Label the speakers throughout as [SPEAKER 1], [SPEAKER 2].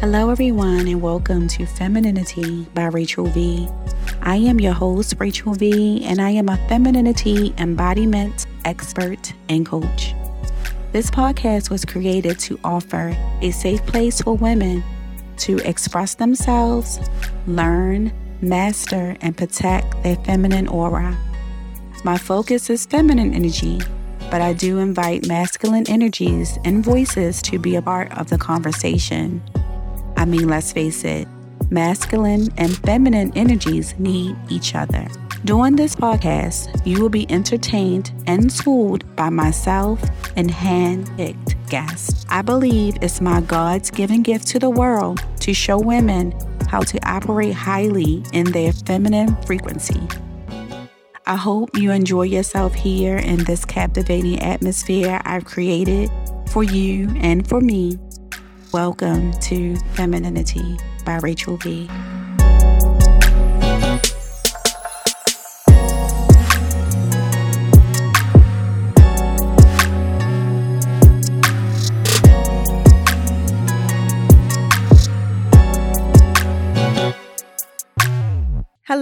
[SPEAKER 1] Hello, everyone, and welcome to Femininity by Rachel V. I am your host, Rachel V, and I am a femininity embodiment expert and coach. This podcast was created to offer a safe place for women to express themselves, learn, master, and protect their feminine aura. My focus is feminine energy, but I do invite masculine energies and voices to be a part of the conversation. I mean, let's face it, masculine and feminine energies need each other. During this podcast, you will be entertained and schooled by myself and hand picked guests. I believe it's my God's given gift to the world to show women how to operate highly in their feminine frequency. I hope you enjoy yourself here in this captivating atmosphere I've created for you and for me Welcome to Femininity by Rachel V.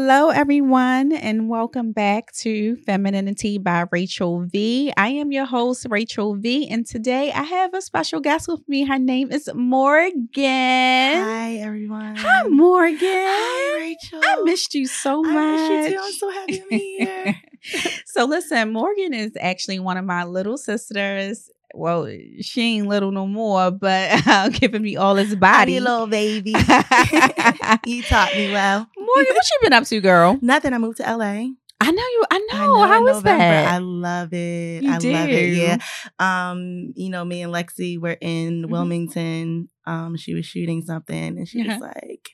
[SPEAKER 1] Hello, everyone, and welcome back to Femininity by Rachel V. I am your host, Rachel V, and today I have a special guest with me. Her name is Morgan.
[SPEAKER 2] Hi, everyone.
[SPEAKER 1] Hi, Morgan.
[SPEAKER 2] Hi, Rachel.
[SPEAKER 1] I missed you so much.
[SPEAKER 2] I missed you too. I'm so happy to be here.
[SPEAKER 1] so, listen, Morgan is actually one of my little sisters well, she ain't little no more, but uh, giving me all his body.
[SPEAKER 2] little baby. you taught me well.
[SPEAKER 1] Morgan, what you been up to, girl?
[SPEAKER 2] Nothing. I moved to LA.
[SPEAKER 1] I know you. I know. I know How was that?
[SPEAKER 2] I love it.
[SPEAKER 1] You
[SPEAKER 2] I
[SPEAKER 1] do.
[SPEAKER 2] love it. Yeah. Um, you know, me and Lexi were in
[SPEAKER 1] Mhm.
[SPEAKER 2] Wilmington. Um, she was shooting something, and she
[SPEAKER 1] Uh-huh.
[SPEAKER 2] was like.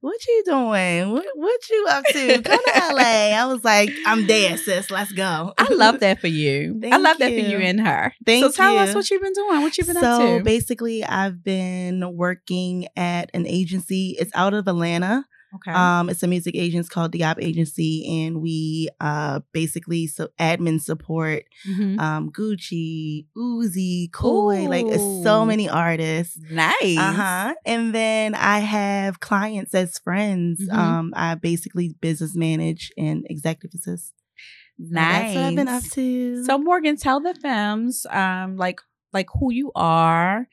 [SPEAKER 2] What you doing? What, what you up to? Come to LA. I was like, I'm there, sis. Let's go.
[SPEAKER 1] I love that for you. I love that for
[SPEAKER 2] you.
[SPEAKER 1] you and her.
[SPEAKER 2] Thank
[SPEAKER 1] so tell us what you've been doing. What you've been
[SPEAKER 2] so
[SPEAKER 1] up to.
[SPEAKER 2] So basically, I've been working at an agency. It's out of Atlanta.
[SPEAKER 1] Okay.
[SPEAKER 2] Um, it's a music agency called Diop Agency, and we uh basically so admin support
[SPEAKER 1] Mhm.
[SPEAKER 2] um Gucci, Uzi, Koi, like so many artists.
[SPEAKER 1] nice.
[SPEAKER 2] Uh huh. And then I have clients as friends.
[SPEAKER 1] Mhm.
[SPEAKER 2] Um, I basically business manage and executive assist. So
[SPEAKER 1] Nice.
[SPEAKER 2] That's what I've been up to.
[SPEAKER 1] So Morgan, tell the femmes um like like who you are,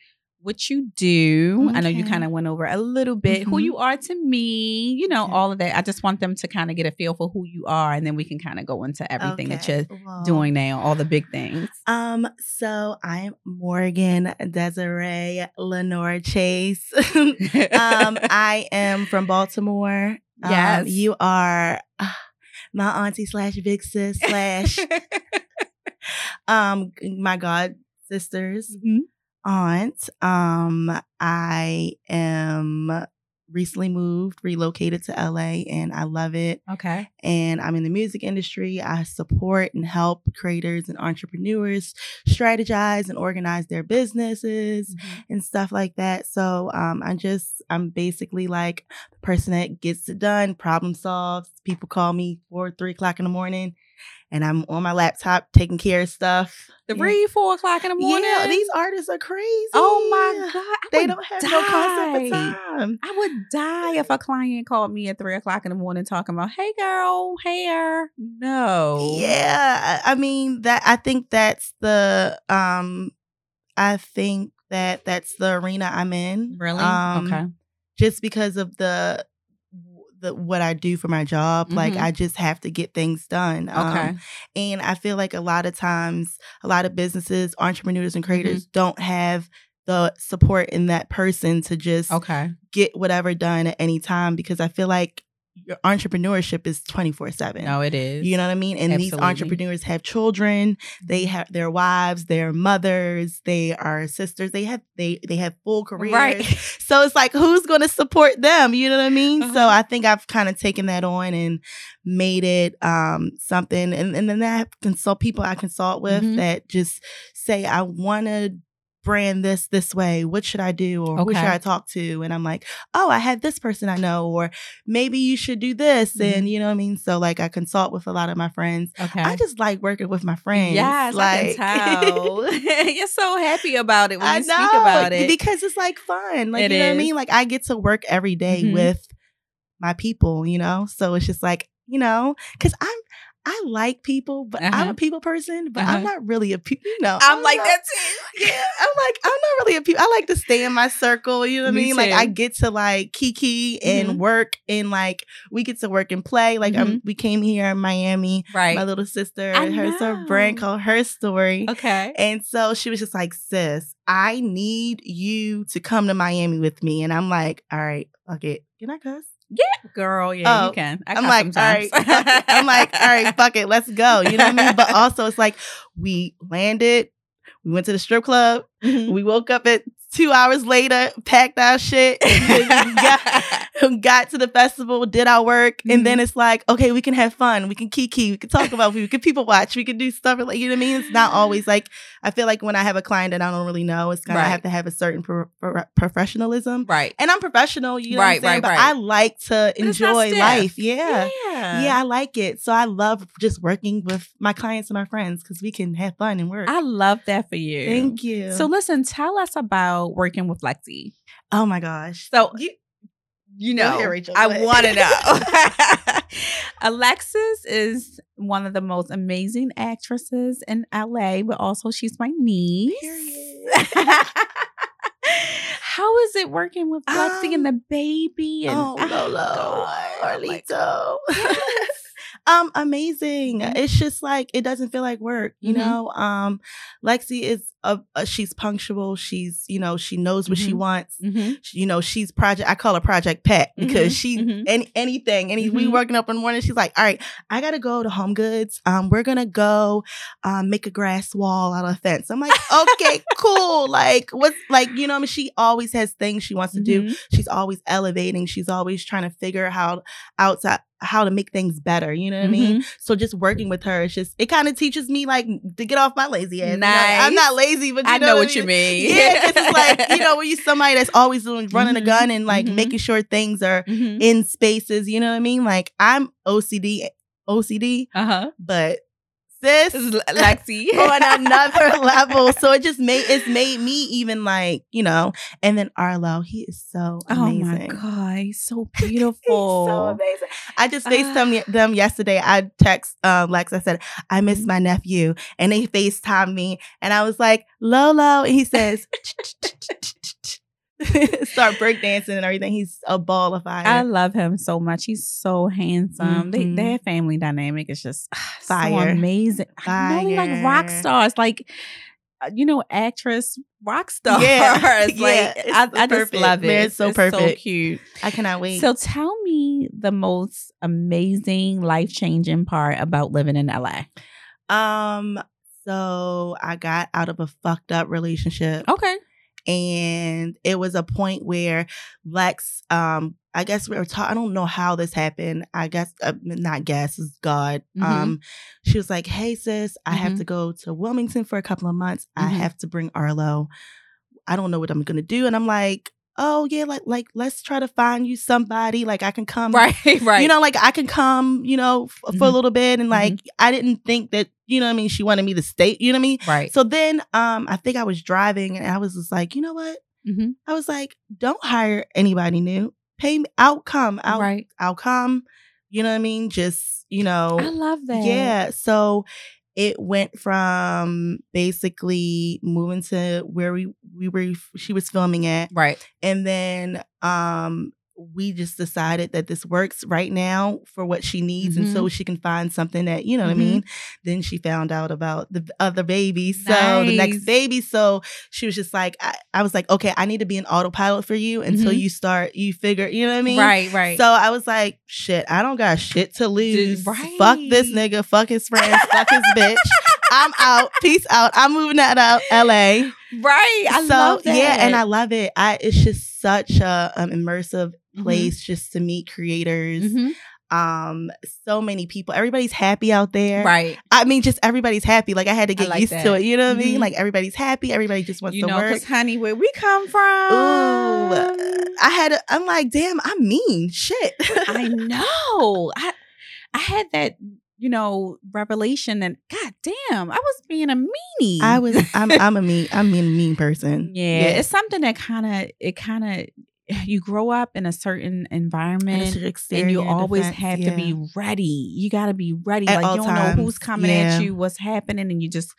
[SPEAKER 1] what you do. I know you kind of went over a little bit who
[SPEAKER 2] Mhm.
[SPEAKER 1] you are to me, you know,
[SPEAKER 2] Okay.
[SPEAKER 1] all of that. I just want them to kind of get a feel for who you are and then we can kind of go into everything that you're
[SPEAKER 2] Well,
[SPEAKER 1] doing now, all the big things.
[SPEAKER 2] Um, so I'm Morgan Desiree Lenore Chase. um, I am from Baltimore. Um,
[SPEAKER 1] Yes.
[SPEAKER 2] you are uh, my auntie slash big sis slash um my god sisters
[SPEAKER 1] Mhm.
[SPEAKER 2] Aunt. Um, I am recently moved, relocated to LA, and I love it
[SPEAKER 1] Okay.
[SPEAKER 2] and I'm in the music industry. I support and help creators and entrepreneurs strategize and organize their businesses and stuff like that. So um, I'm just I'm basically like the person that gets it done, problem solves. People call me four, three o'clock in the morning, and I'm on my laptop taking care of stuff.
[SPEAKER 1] The
[SPEAKER 2] Yeah.
[SPEAKER 1] three, four o'clock in the morning.
[SPEAKER 2] Yeah, these artists are crazy.
[SPEAKER 1] Oh my god. I
[SPEAKER 2] They don't have no concept of time.
[SPEAKER 1] I would die if a client called me at three o'clock in the morning talking about, "Hey, girl, hair." No.
[SPEAKER 2] Yeah, I I mean that. I think that's the. Um, I think that that's the arena I'm in.
[SPEAKER 1] Really?
[SPEAKER 2] Um,
[SPEAKER 1] okay.
[SPEAKER 2] Just because of the the what I do for my job, like
[SPEAKER 1] Mhm.
[SPEAKER 2] I just have to get things done. Um,
[SPEAKER 1] Okay.
[SPEAKER 2] and I feel like a lot of times, a lot of businesses, entrepreneurs, and
[SPEAKER 1] Mm-hmm.
[SPEAKER 2] creators don't have the support in that person to just
[SPEAKER 1] Okay.
[SPEAKER 2] get whatever done at any time. Because I feel like your entrepreneurship is twenty four seven.
[SPEAKER 1] No, it is.
[SPEAKER 2] You know what I mean? And these entrepreneurs have children. They have their wives, their mothers, they are sisters. They have they they have full careers.
[SPEAKER 1] right.
[SPEAKER 2] So it's like who's going to support them? You know what I mean? So
[SPEAKER 1] Uh-huh.
[SPEAKER 2] I think I've kind of taken that on and made it um something and and then I consult people I consult with
[SPEAKER 1] Mhm.
[SPEAKER 2] that just say I want to brand this this way. What should I do? Or who should I talk to? And I'm like, oh, I had this person I know, or maybe you should do this.
[SPEAKER 3] Mhm.
[SPEAKER 2] And you know what I mean? So like I consult with a lot of my friends.
[SPEAKER 3] Okay.
[SPEAKER 2] I just like working with my friends.
[SPEAKER 3] Yes,
[SPEAKER 2] like,
[SPEAKER 3] I can tell. You're so happy about it when
[SPEAKER 2] I
[SPEAKER 3] you
[SPEAKER 2] know
[SPEAKER 3] speak about it.
[SPEAKER 2] because it's like fun. Like
[SPEAKER 3] It
[SPEAKER 2] you know what I mean? Like I get to work every day
[SPEAKER 3] Mhm.
[SPEAKER 2] with my people, you know? So it's just like, you know, because I'm I like people, but I'm
[SPEAKER 3] Uh-huh.
[SPEAKER 2] a people person, but
[SPEAKER 3] Uh-huh.
[SPEAKER 2] I'm not really a people, you know.
[SPEAKER 3] I'm like
[SPEAKER 2] not-
[SPEAKER 3] that too.
[SPEAKER 2] Yeah, I'm like, I'm not really a people. I like to stay in my circle, you know what I
[SPEAKER 3] Me
[SPEAKER 2] mean? Like I get to like kiki and
[SPEAKER 3] Mhm.
[SPEAKER 2] work and like we get to work and play. Like um, we came here in Miami.
[SPEAKER 3] Right.
[SPEAKER 2] My little sister,
[SPEAKER 3] I
[SPEAKER 2] her a brand called Her Story.
[SPEAKER 3] okay.
[SPEAKER 2] And so she was just like, sis, I need you to come to Miami with me. And I'm like, all right, fuck it. Can I cuss?
[SPEAKER 3] Yeah, girl, yeah,
[SPEAKER 2] Oh,
[SPEAKER 3] you can. I
[SPEAKER 2] I'm like, all
[SPEAKER 3] sometimes.
[SPEAKER 2] right. fuck it. I'm like, all right, fuck it. Let's go. You know what I mean? But also it's like we landed, we went to the strip club,
[SPEAKER 3] Mhm.
[SPEAKER 2] we woke up at two hours later, packed our shit, and got, got to the festival, did our work, and then mm-hmm. it's like, okay, we can have fun, we can kiki, we can talk about, we can people watch, we can do stuff like you know what I mean. It's not always mm-hmm. like I feel like when I have a client that I don't really know, it's kind of
[SPEAKER 3] Right.
[SPEAKER 2] have to have a certain pro- pro- professionalism.
[SPEAKER 3] right.
[SPEAKER 2] And I'm professional, you know
[SPEAKER 3] Right,
[SPEAKER 2] what I'm saying?
[SPEAKER 3] right,
[SPEAKER 2] but
[SPEAKER 3] right.
[SPEAKER 2] I like to
[SPEAKER 3] But
[SPEAKER 2] enjoy life. Yeah.
[SPEAKER 3] Yeah.
[SPEAKER 2] Yeah, I like it. So I love just working with my clients and my friends because we can have fun and work.
[SPEAKER 3] I love that for you.
[SPEAKER 2] Thank you.
[SPEAKER 3] So listen, tell us about working with Lexi.
[SPEAKER 2] oh my gosh.
[SPEAKER 3] So
[SPEAKER 2] you,
[SPEAKER 3] you know,
[SPEAKER 2] Rachel.
[SPEAKER 3] I want to know. Alexis is one of the most amazing actresses in LA, but also she's my niece. How is it working with Lexi and the baby? And,
[SPEAKER 2] oh, Lolo,
[SPEAKER 3] God, like-
[SPEAKER 2] Arlito.
[SPEAKER 3] Yes.
[SPEAKER 2] um, amazing.
[SPEAKER 3] Mhm.
[SPEAKER 2] It's just like it doesn't feel like work, you
[SPEAKER 3] Mhm.
[SPEAKER 2] know. Um, Lexi is a, a she's punctual. She's you know she knows what she
[SPEAKER 3] Mhm.
[SPEAKER 2] wants.
[SPEAKER 3] Mhm.
[SPEAKER 2] She- You know she's project. I call her Project Pet because
[SPEAKER 3] Mhm,
[SPEAKER 2] she any anything. Any we
[SPEAKER 3] Mhm.
[SPEAKER 2] working up in the morning. She's like, all right, I gotta go to Home Goods. Um, we're gonna go, um, make a grass wall out of a fence. I'm like, okay, cool. Like what's like you know I mean she always has things she wants to do
[SPEAKER 3] Mhm.
[SPEAKER 2] she's always elevating she's always trying to figure out outside how to make things better you know what i mean so just working with her it's just it kind of teaches me like to get off my lazy ass you know?
[SPEAKER 3] Nice.
[SPEAKER 2] i'm not lazy but you
[SPEAKER 3] I
[SPEAKER 2] know,
[SPEAKER 3] know
[SPEAKER 2] what
[SPEAKER 3] what you mean.
[SPEAKER 2] yeah 'cause it's like you know when you somebody that's always doing running
[SPEAKER 3] Mhm.
[SPEAKER 2] a gun and like
[SPEAKER 3] Mhm.
[SPEAKER 2] making sure things are
[SPEAKER 3] Mhm.
[SPEAKER 2] in spaces you know what i mean like i'm ocd ocd
[SPEAKER 3] Uh-huh.
[SPEAKER 2] but sis
[SPEAKER 3] This is Lexi.
[SPEAKER 2] on another level. So it just made it's made me even like, you know, and then Arlo, he is so amazing.
[SPEAKER 3] Oh my god, he's so
[SPEAKER 2] He's
[SPEAKER 3] beautiful.
[SPEAKER 2] so amazing. I just
[SPEAKER 3] Ah.
[SPEAKER 2] FaceTimed them yesterday. I text uh, Lex, I said, I miss
[SPEAKER 3] Mm-hmm.
[SPEAKER 2] my nephew. And they FaceTimed me. And I was like, Lolo. And he says, start breakdancing and everything. He's a ball of fire.
[SPEAKER 3] I love him so much. He's so handsome. They,
[SPEAKER 2] Mhm.
[SPEAKER 3] their family dynamic is just ah, so
[SPEAKER 2] Fire.
[SPEAKER 3] amazing. I know, like rock stars, like uh, you know, actress rock stars.
[SPEAKER 2] Yeah.
[SPEAKER 3] like
[SPEAKER 2] Yeah,
[SPEAKER 3] I, I just love it.
[SPEAKER 2] They're so
[SPEAKER 3] so
[SPEAKER 2] perfect.
[SPEAKER 3] So cute.
[SPEAKER 2] I cannot wait.
[SPEAKER 3] So tell me the most amazing, life changing part about living in LA.
[SPEAKER 2] um, so I got out of a fucked up relationship.
[SPEAKER 3] Okay.
[SPEAKER 2] And it was a point where Lex, um, I guess we were taught. I don't know how this happened. I guess uh, not guess is God.
[SPEAKER 3] Mhm.
[SPEAKER 2] Um, she was like, "Hey sis, I have
[SPEAKER 3] Mhm.
[SPEAKER 2] to go to Wilmington for a couple of months. I
[SPEAKER 3] Mhm.
[SPEAKER 2] have to bring Arlo. I don't know what I'm gonna do." And I'm like, "Oh yeah, like like let's try to find you somebody. Like I can come
[SPEAKER 3] Right. Right.
[SPEAKER 2] you know, like I can come, you know, f- for a
[SPEAKER 3] Mhm.
[SPEAKER 2] little bit, and like I didn't think that, you know, what I mean, she wanted me to stay. You know what I mean?
[SPEAKER 3] right.
[SPEAKER 2] So then, um, I think I was driving, and I was just like, you know what?
[SPEAKER 3] hmm
[SPEAKER 2] I was like, don't hire anybody new. Pay me. I'll come. I'll
[SPEAKER 3] right.
[SPEAKER 2] I'll come. You know what I mean? Just you know,
[SPEAKER 3] I love that.
[SPEAKER 2] yeah. So it went from basically moving to where we we were. She was filming at,
[SPEAKER 3] Right.
[SPEAKER 2] and then um we just decided that this works right now for what she needs and
[SPEAKER 3] Mm-hmm.
[SPEAKER 2] so she can find something that you know what i
[SPEAKER 3] Mhm.
[SPEAKER 2] mean then she found out about the other baby so the next baby so she was just like I, I was like okay i need to be an autopilot for you until
[SPEAKER 3] Mhm.
[SPEAKER 2] you start you figure you know what i mean
[SPEAKER 3] Right. Right.
[SPEAKER 2] so I was like, shit, I don't got shit to lose. Fuck this nigga, fuck his friends, fuck his bitch. I'm out. Peace out. I'm moving out of LA
[SPEAKER 3] right. I
[SPEAKER 2] so
[SPEAKER 3] love that.
[SPEAKER 2] yeah, and I love it. I it's just such a um, immersive
[SPEAKER 3] Mhm.
[SPEAKER 2] place just to meet creators.
[SPEAKER 3] Mhm.
[SPEAKER 2] Um, so many people. Everybody's happy out there.
[SPEAKER 3] Right.
[SPEAKER 2] I mean, just everybody's happy. Like I had to get
[SPEAKER 3] like
[SPEAKER 2] used to it. You know what I mean?
[SPEAKER 3] Mhm.
[SPEAKER 2] Like everybody's happy. Everybody just wants
[SPEAKER 3] You
[SPEAKER 2] to
[SPEAKER 3] know,
[SPEAKER 2] work.
[SPEAKER 3] honey, where we come from.
[SPEAKER 2] Ooh, I had. I'm like, damn, I'm mean. Shit.
[SPEAKER 3] I know. I I had that, you know, revelation and god damn, I was being a meanie.
[SPEAKER 2] I was. I'm. I'm a mean. I'm a mean, mean person.
[SPEAKER 3] yeah, it's something that kind of it kind of you grow up in a certain environment
[SPEAKER 2] it's your
[SPEAKER 3] and you always
[SPEAKER 2] defense,
[SPEAKER 3] have
[SPEAKER 2] yeah.
[SPEAKER 3] to be ready. You got to be ready.
[SPEAKER 2] At
[SPEAKER 3] like you don't know who's coming
[SPEAKER 2] yeah.
[SPEAKER 3] at you, what's happening, and you just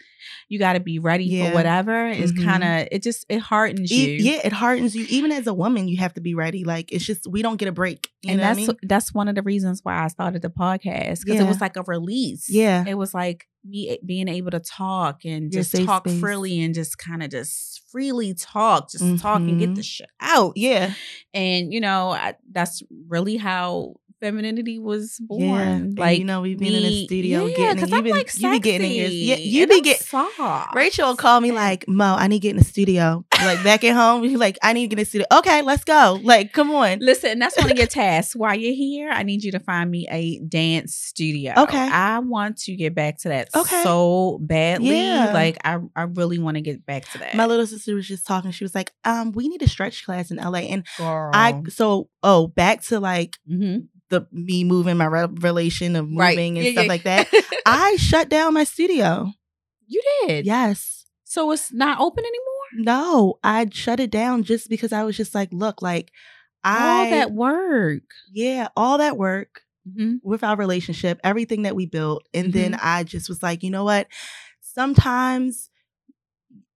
[SPEAKER 3] you got to be ready
[SPEAKER 2] Yeah.
[SPEAKER 3] for whatever. It's
[SPEAKER 2] Mhm.
[SPEAKER 3] kind of it just it hardens you.
[SPEAKER 2] Yeah, it hardens you. Even as a woman, you have to be ready. Like it's just we don't get a break. You
[SPEAKER 3] and
[SPEAKER 2] know
[SPEAKER 3] that's
[SPEAKER 2] what I mean?
[SPEAKER 3] that's one of the reasons why I started the podcast because
[SPEAKER 2] Yeah.
[SPEAKER 3] it was like a release.
[SPEAKER 2] Yeah.
[SPEAKER 3] it was like me being able to talk and
[SPEAKER 2] Your
[SPEAKER 3] just talk
[SPEAKER 2] space.
[SPEAKER 3] freely and just kind of just freely talk, just talk and get the mm-hmm. shit out.
[SPEAKER 2] Yeah.
[SPEAKER 3] And you know, I, that's really how femininity was born.
[SPEAKER 2] Yeah. And,
[SPEAKER 3] Like
[SPEAKER 2] you know, we've been in the studio
[SPEAKER 3] yeah,
[SPEAKER 2] getting you been
[SPEAKER 3] like
[SPEAKER 2] you be getting in your yeah, you be
[SPEAKER 3] soft.
[SPEAKER 2] Rachel will call me like, Mo, I need to get in the studio. Like back at home, she's like, I need to get the studio. Okay, let's go. Like, come on.
[SPEAKER 3] Listen, that's one of your tasks. While you're here, I need you to find me a dance studio.
[SPEAKER 2] Okay.
[SPEAKER 3] I want to get back to that
[SPEAKER 2] Okay.
[SPEAKER 3] so badly.
[SPEAKER 2] Yeah.
[SPEAKER 3] Like I, I really want to get back to that.
[SPEAKER 2] My little sister was just talking. She was like, um, we need a stretch class in LA. And
[SPEAKER 3] Girl.
[SPEAKER 2] I so oh, back to like
[SPEAKER 3] Mhm.
[SPEAKER 2] the me moving my re- relation of moving
[SPEAKER 3] Right.
[SPEAKER 2] and
[SPEAKER 3] Yeah,
[SPEAKER 2] stuff
[SPEAKER 3] yeah.
[SPEAKER 2] like that. I shut down my studio.
[SPEAKER 3] you did.
[SPEAKER 2] Yes.
[SPEAKER 3] So it's not open anymore.
[SPEAKER 2] No, I shut it down just because I was just like, look, like I
[SPEAKER 3] All that work.
[SPEAKER 2] yeah, all that work
[SPEAKER 3] Mhm.
[SPEAKER 2] with our relationship, everything that we built, and then
[SPEAKER 3] Mm-hmm.
[SPEAKER 2] I just was like, you know what? Sometimes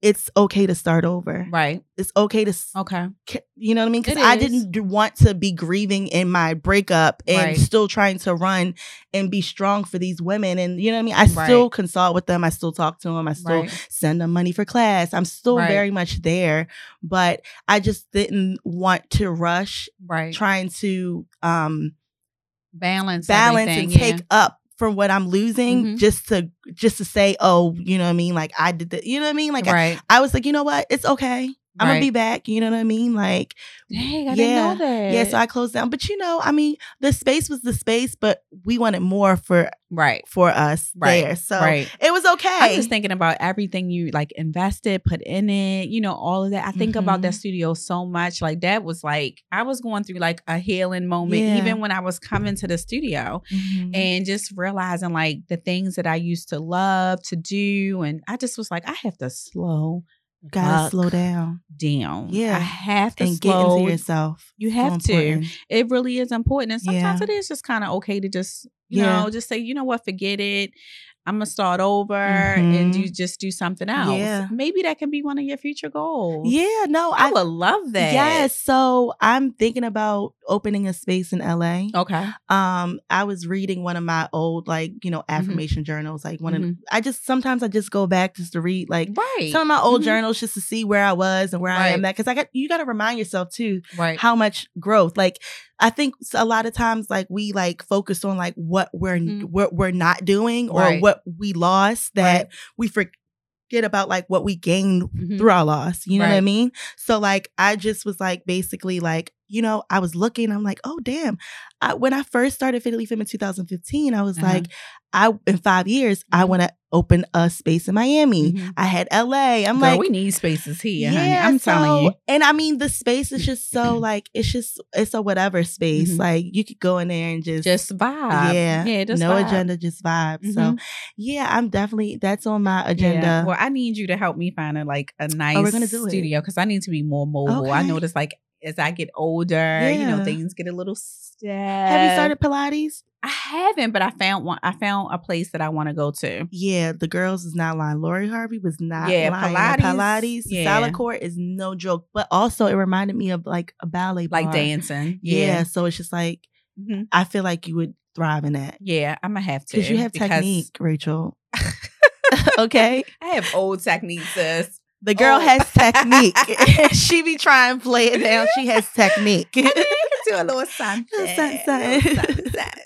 [SPEAKER 2] it's okay to start over.
[SPEAKER 3] Right.
[SPEAKER 2] It's okay to,
[SPEAKER 3] Okay.
[SPEAKER 2] you know what I mean? Because I didn't want to be grieving in my breakup and
[SPEAKER 3] Right.
[SPEAKER 2] still trying to run and be strong for these women. And you know what I mean? I still consult with them. I still talk to them. I still
[SPEAKER 3] Right.
[SPEAKER 2] send them money for class. I'm still
[SPEAKER 3] Right.
[SPEAKER 2] very much there, but I just didn't want to rush
[SPEAKER 3] Right.
[SPEAKER 2] trying to um
[SPEAKER 3] balance.
[SPEAKER 2] balance and
[SPEAKER 3] everything,
[SPEAKER 2] take up from what I'm losing
[SPEAKER 3] Mhm.
[SPEAKER 2] just to just to say, oh, you know what I mean? Like I did the, you know what I mean? Like I. I was like, you know what? It's okay. I'm gonna be back. You know what I mean? Like
[SPEAKER 3] Dang, I
[SPEAKER 2] Yeah.
[SPEAKER 3] didn't know that.
[SPEAKER 2] yeah. So I closed down, but you know, I mean, the space was the space, but we wanted more for
[SPEAKER 3] right.
[SPEAKER 2] for us
[SPEAKER 3] Right.
[SPEAKER 2] there. So
[SPEAKER 3] right.
[SPEAKER 2] it was okay.
[SPEAKER 3] I'm just thinking about everything you like invested, put in it, you know, all of that. I think about that
[SPEAKER 2] Mhm.
[SPEAKER 3] studio so much. Like that was like I was going through like a healing moment,
[SPEAKER 2] Yeah.
[SPEAKER 3] even when I was coming to the studio
[SPEAKER 2] Mhm.
[SPEAKER 3] and just realizing like the things that I used to love to do. And I just was like, I have to slow
[SPEAKER 2] gotta slow down
[SPEAKER 3] down.
[SPEAKER 2] Yeah.
[SPEAKER 3] I have to
[SPEAKER 2] and get into yourself.
[SPEAKER 3] You
[SPEAKER 2] So
[SPEAKER 3] have to. It really is important. And sometimes
[SPEAKER 2] Yeah.
[SPEAKER 3] it is just kind of okay to just, you
[SPEAKER 2] Yeah.
[SPEAKER 3] know, just say, you know what, forget it. I'm gonna start over and
[SPEAKER 2] Mhm.
[SPEAKER 3] do just do something else.
[SPEAKER 2] Yeah.
[SPEAKER 3] Maybe that can be one of your future goals.
[SPEAKER 2] Yeah, no,
[SPEAKER 3] I,
[SPEAKER 2] I,
[SPEAKER 3] would love that.
[SPEAKER 2] Yes, so I'm thinking about opening a space in LA.
[SPEAKER 3] Okay.
[SPEAKER 2] Um, I was reading one of my old like you
[SPEAKER 3] Mm-hmm.
[SPEAKER 2] know affirmation journals. Like one of I just sometimes I just go back just to read like
[SPEAKER 3] Right.
[SPEAKER 2] some of my old
[SPEAKER 3] Mhm.
[SPEAKER 2] journals just to see where I was and where I am
[SPEAKER 3] Right.
[SPEAKER 2] at. Because I got you got to remind yourself too
[SPEAKER 3] right.
[SPEAKER 2] how much growth. Like I think a lot of times like we like focus on like what we're
[SPEAKER 3] Mhm.
[SPEAKER 2] what we're not doing or
[SPEAKER 3] Right.
[SPEAKER 2] what we lost that
[SPEAKER 3] Right.
[SPEAKER 2] we forget about like what we gained
[SPEAKER 3] Mhm.
[SPEAKER 2] through our loss. You know what I mean? So like I just was like basically like, you know, I was looking, I'm like, oh damn. I, when I first started Fatally Femme in 2015, I was
[SPEAKER 3] Uh-huh.
[SPEAKER 2] like, I in five years, I
[SPEAKER 3] Mhm.
[SPEAKER 2] want to open a space in Miami.
[SPEAKER 3] Mhm.
[SPEAKER 2] I had LA. I'm
[SPEAKER 3] Girl,
[SPEAKER 2] like,
[SPEAKER 3] we need spaces here, honey. I'm telling you.
[SPEAKER 2] And I mean, the space is just so like it's just it's a whatever space.
[SPEAKER 3] Mhm.
[SPEAKER 2] Like you could go in there and just
[SPEAKER 3] Just vibe.
[SPEAKER 2] yeah,
[SPEAKER 3] Yeah, just
[SPEAKER 2] no
[SPEAKER 3] vibe.
[SPEAKER 2] agenda, just vibe. So
[SPEAKER 3] Mhm.
[SPEAKER 2] yeah, I'm definitely that's on my agenda.
[SPEAKER 3] Yeah. Well, I need you to help me find a like a nice
[SPEAKER 2] Oh, gonna do
[SPEAKER 3] studio because I need to be more mobile. I noticed like as I get older, you know, things get a little stiff.
[SPEAKER 2] Have you started Pilates?
[SPEAKER 3] I haven't, but I found one. I found a place that I want to go to.
[SPEAKER 2] Yeah, the girls is not lying. Lori Harvey was not
[SPEAKER 3] Yeah,
[SPEAKER 2] lying.
[SPEAKER 3] Pilates,
[SPEAKER 2] Pilates,
[SPEAKER 3] yeah.
[SPEAKER 2] salad court is no joke. But also, it reminded me of like a ballet,
[SPEAKER 3] Like dancing.
[SPEAKER 2] Yeah.
[SPEAKER 3] Yeah.
[SPEAKER 2] so it's just like
[SPEAKER 3] Mhm.
[SPEAKER 2] I feel like you would thrive in that
[SPEAKER 3] Yeah, I'm gonna have to
[SPEAKER 2] because you have
[SPEAKER 3] because
[SPEAKER 2] technique, Rachel. okay,
[SPEAKER 3] I have old techniques, sis.
[SPEAKER 2] The girl
[SPEAKER 3] Oh.
[SPEAKER 2] has technique. she be trying to play it down. She has technique.
[SPEAKER 3] I mean, do a little something.
[SPEAKER 2] Little something,
[SPEAKER 3] little